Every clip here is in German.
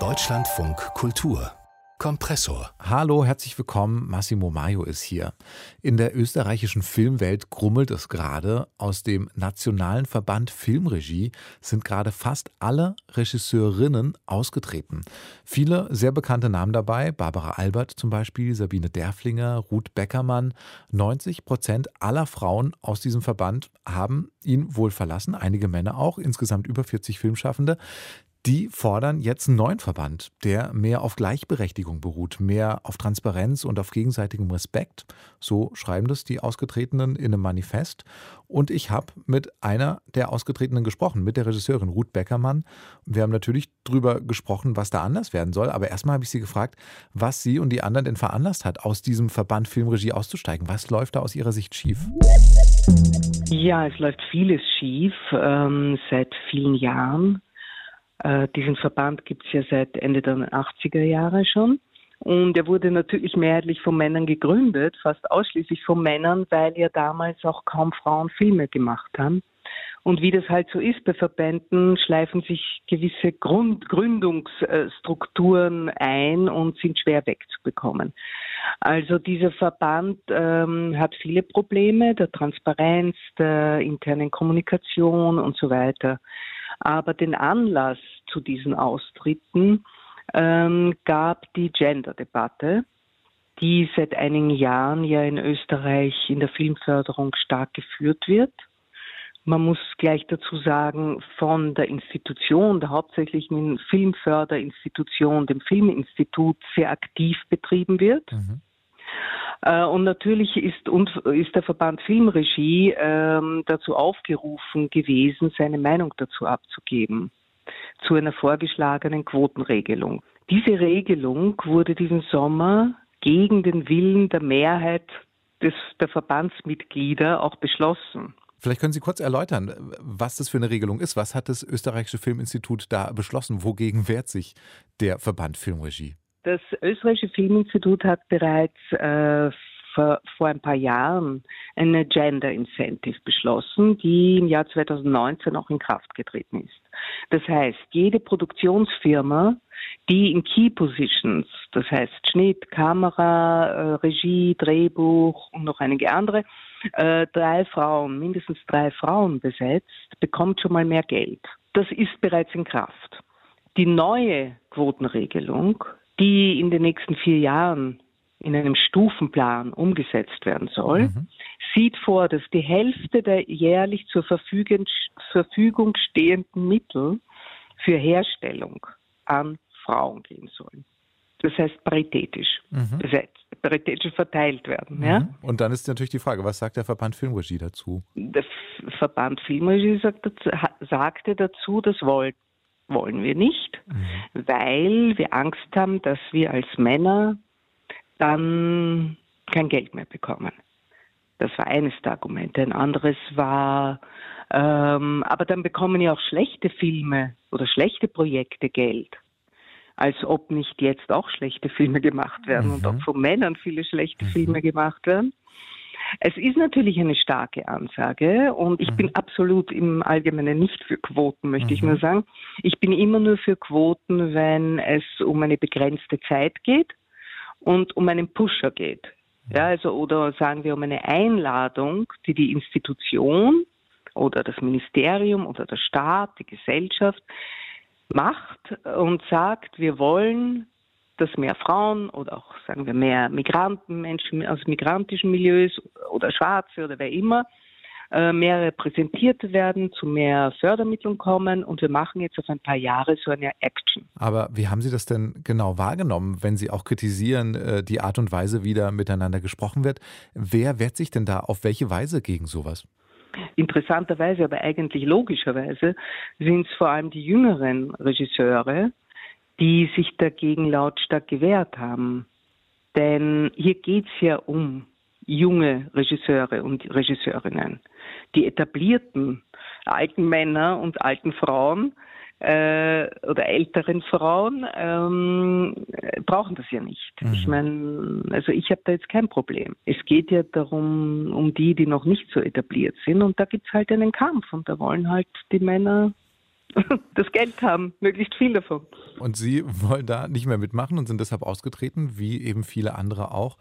Deutschlandfunk Kultur Kompressor. Hallo, herzlich willkommen. Massimo Maio ist hier. In der österreichischen Filmwelt grummelt es gerade. Aus dem Nationalen Verband Filmregie sind gerade fast alle Regisseurinnen ausgetreten. Viele sehr bekannte Namen dabei, Barbara Albert zum Beispiel, Sabine Derflinger, Ruth Beckermann. 90 Prozent aller Frauen aus diesem Verband haben ihn wohl verlassen, einige Männer auch, insgesamt über 40 Filmschaffende die fordern jetzt einen neuen Verband, der mehr auf Gleichberechtigung beruht, mehr auf Transparenz und auf gegenseitigem Respekt. So schreiben das die Ausgetretenen in einem Manifest. Und ich habe mit einer der Ausgetretenen gesprochen, mit der Regisseurin Ruth Beckermann. Wir haben natürlich darüber gesprochen, was da anders werden soll. Aber erstmal habe ich sie gefragt, was sie und die anderen denn veranlasst hat, aus diesem Verband Filmregie auszusteigen. Was läuft da aus ihrer Sicht schief? Ja, es läuft vieles schief ähm, seit vielen Jahren. Äh, diesen Verband gibt es ja seit Ende der 80er Jahre schon. Und er wurde natürlich mehrheitlich von Männern gegründet, fast ausschließlich von Männern, weil ja damals auch kaum Frauen Filme gemacht haben. Und wie das halt so ist bei Verbänden, schleifen sich gewisse Grund Gründungsstrukturen ein und sind schwer wegzubekommen. Also dieser Verband ähm, hat viele Probleme, der Transparenz, der internen Kommunikation und so weiter. Aber den Anlass zu diesen Austritten ähm, gab die Gender-Debatte, die seit einigen Jahren ja in Österreich in der Filmförderung stark geführt wird. Man muss gleich dazu sagen, von der Institution, der hauptsächlichen Filmförderinstitution, dem Filminstitut, sehr aktiv betrieben wird. Mhm. Äh, und natürlich ist, ist der Verband Filmregie ähm, dazu aufgerufen gewesen, seine Meinung dazu abzugeben, zu einer vorgeschlagenen Quotenregelung. Diese Regelung wurde diesen Sommer gegen den Willen der Mehrheit des, der Verbandsmitglieder auch beschlossen. Vielleicht können Sie kurz erläutern, was das für eine Regelung ist. Was hat das österreichische Filminstitut da beschlossen? Wogegen wehrt sich der Verband Filmregie? Das österreichische Filminstitut hat bereits äh, vor, vor ein paar Jahren eine Gender Incentive beschlossen, die im Jahr 2019 auch in Kraft getreten ist. Das heißt, jede Produktionsfirma, die in Key Positions, das heißt Schnitt, Kamera, äh, Regie, Drehbuch und noch einige andere, äh, drei Frauen, mindestens drei Frauen besetzt, bekommt schon mal mehr Geld. Das ist bereits in Kraft. Die neue Quotenregelung die in den nächsten vier Jahren in einem Stufenplan umgesetzt werden soll, mhm. sieht vor, dass die Hälfte der jährlich zur Verfügung, stehenden Mittel für Herstellung an Frauen gehen sollen. Das heißt paritätisch mhm. besetzt, paritätisch verteilt werden. Mhm. Ja? Und dann ist natürlich die Frage, was sagt der Verband Filmregie dazu? Der Verband Filmregie sagt, sagte dazu, das wollte wollen wir nicht, mhm. weil wir Angst haben, dass wir als Männer dann kein Geld mehr bekommen. Das war eines der Argumente. Ein anderes war, ähm, aber dann bekommen ja auch schlechte Filme oder schlechte Projekte Geld. Als ob nicht jetzt auch schlechte Filme gemacht werden mhm. und auch von Männern viele schlechte mhm. Filme gemacht werden. Es ist natürlich eine starke Ansage und ich mhm. bin absolut im Allgemeinen nicht für Quoten, möchte mhm. ich nur sagen. Ich bin immer nur für Quoten, wenn es um eine begrenzte Zeit geht und um einen Pusher geht. Ja, also, oder sagen wir um eine Einladung, die die Institution oder das Ministerium oder der Staat, die Gesellschaft macht und sagt, wir wollen dass mehr Frauen oder auch, sagen wir, mehr Migranten, Menschen aus migrantischen Milieus oder Schwarze oder wer immer, äh, mehr repräsentiert werden, zu mehr Fördermitteln kommen und wir machen jetzt auf ein paar Jahre so eine Action. Aber wie haben Sie das denn genau wahrgenommen, wenn Sie auch kritisieren, äh, die Art und Weise, wie da miteinander gesprochen wird? Wer wehrt sich denn da auf welche Weise gegen sowas? Interessanterweise, aber eigentlich logischerweise, sind es vor allem die jüngeren Regisseure, die sich dagegen lautstark gewehrt haben. Denn hier geht es ja um junge Regisseure und Regisseurinnen. Die etablierten alten Männer und alten Frauen äh, oder älteren Frauen ähm, brauchen das ja nicht. Mhm. Ich meine, also ich habe da jetzt kein Problem. Es geht ja darum, um die, die noch nicht so etabliert sind und da gibt es halt einen Kampf und da wollen halt die Männer das Geld haben, möglichst viel davon. Und Sie wollen da nicht mehr mitmachen und sind deshalb ausgetreten, wie eben viele andere auch.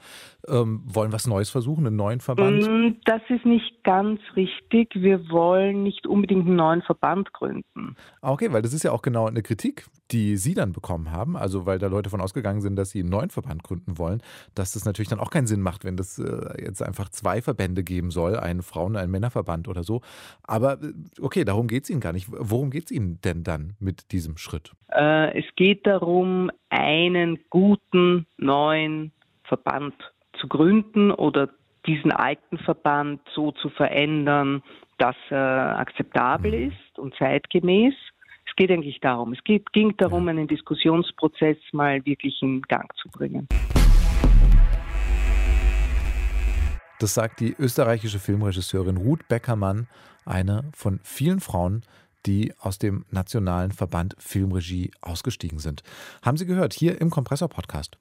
Ähm, wollen was Neues versuchen, einen neuen Verband? Mm, das ist nicht ganz richtig. Wir wollen nicht unbedingt einen neuen Verband gründen. Ah, okay, weil das ist ja auch genau eine Kritik, die Sie dann bekommen haben. Also, weil da Leute von ausgegangen sind, dass Sie einen neuen Verband gründen wollen, dass das natürlich dann auch keinen Sinn macht, wenn das äh, jetzt einfach zwei Verbände geben soll, einen Frauen- und einen Männerverband oder so. Aber äh, okay, darum geht es Ihnen gar nicht. Worum geht es Ihnen denn dann mit diesem Schritt? Äh, es geht darum, einen guten neuen Verband zu gründen oder diesen alten Verband so zu verändern, dass er akzeptabel mhm. ist und zeitgemäß. Es geht eigentlich darum. Es geht, ging darum, einen Diskussionsprozess mal wirklich in Gang zu bringen. Das sagt die österreichische Filmregisseurin Ruth Beckermann, eine von vielen Frauen, die aus dem Nationalen Verband Filmregie ausgestiegen sind. Haben Sie gehört, hier im Kompressor-Podcast.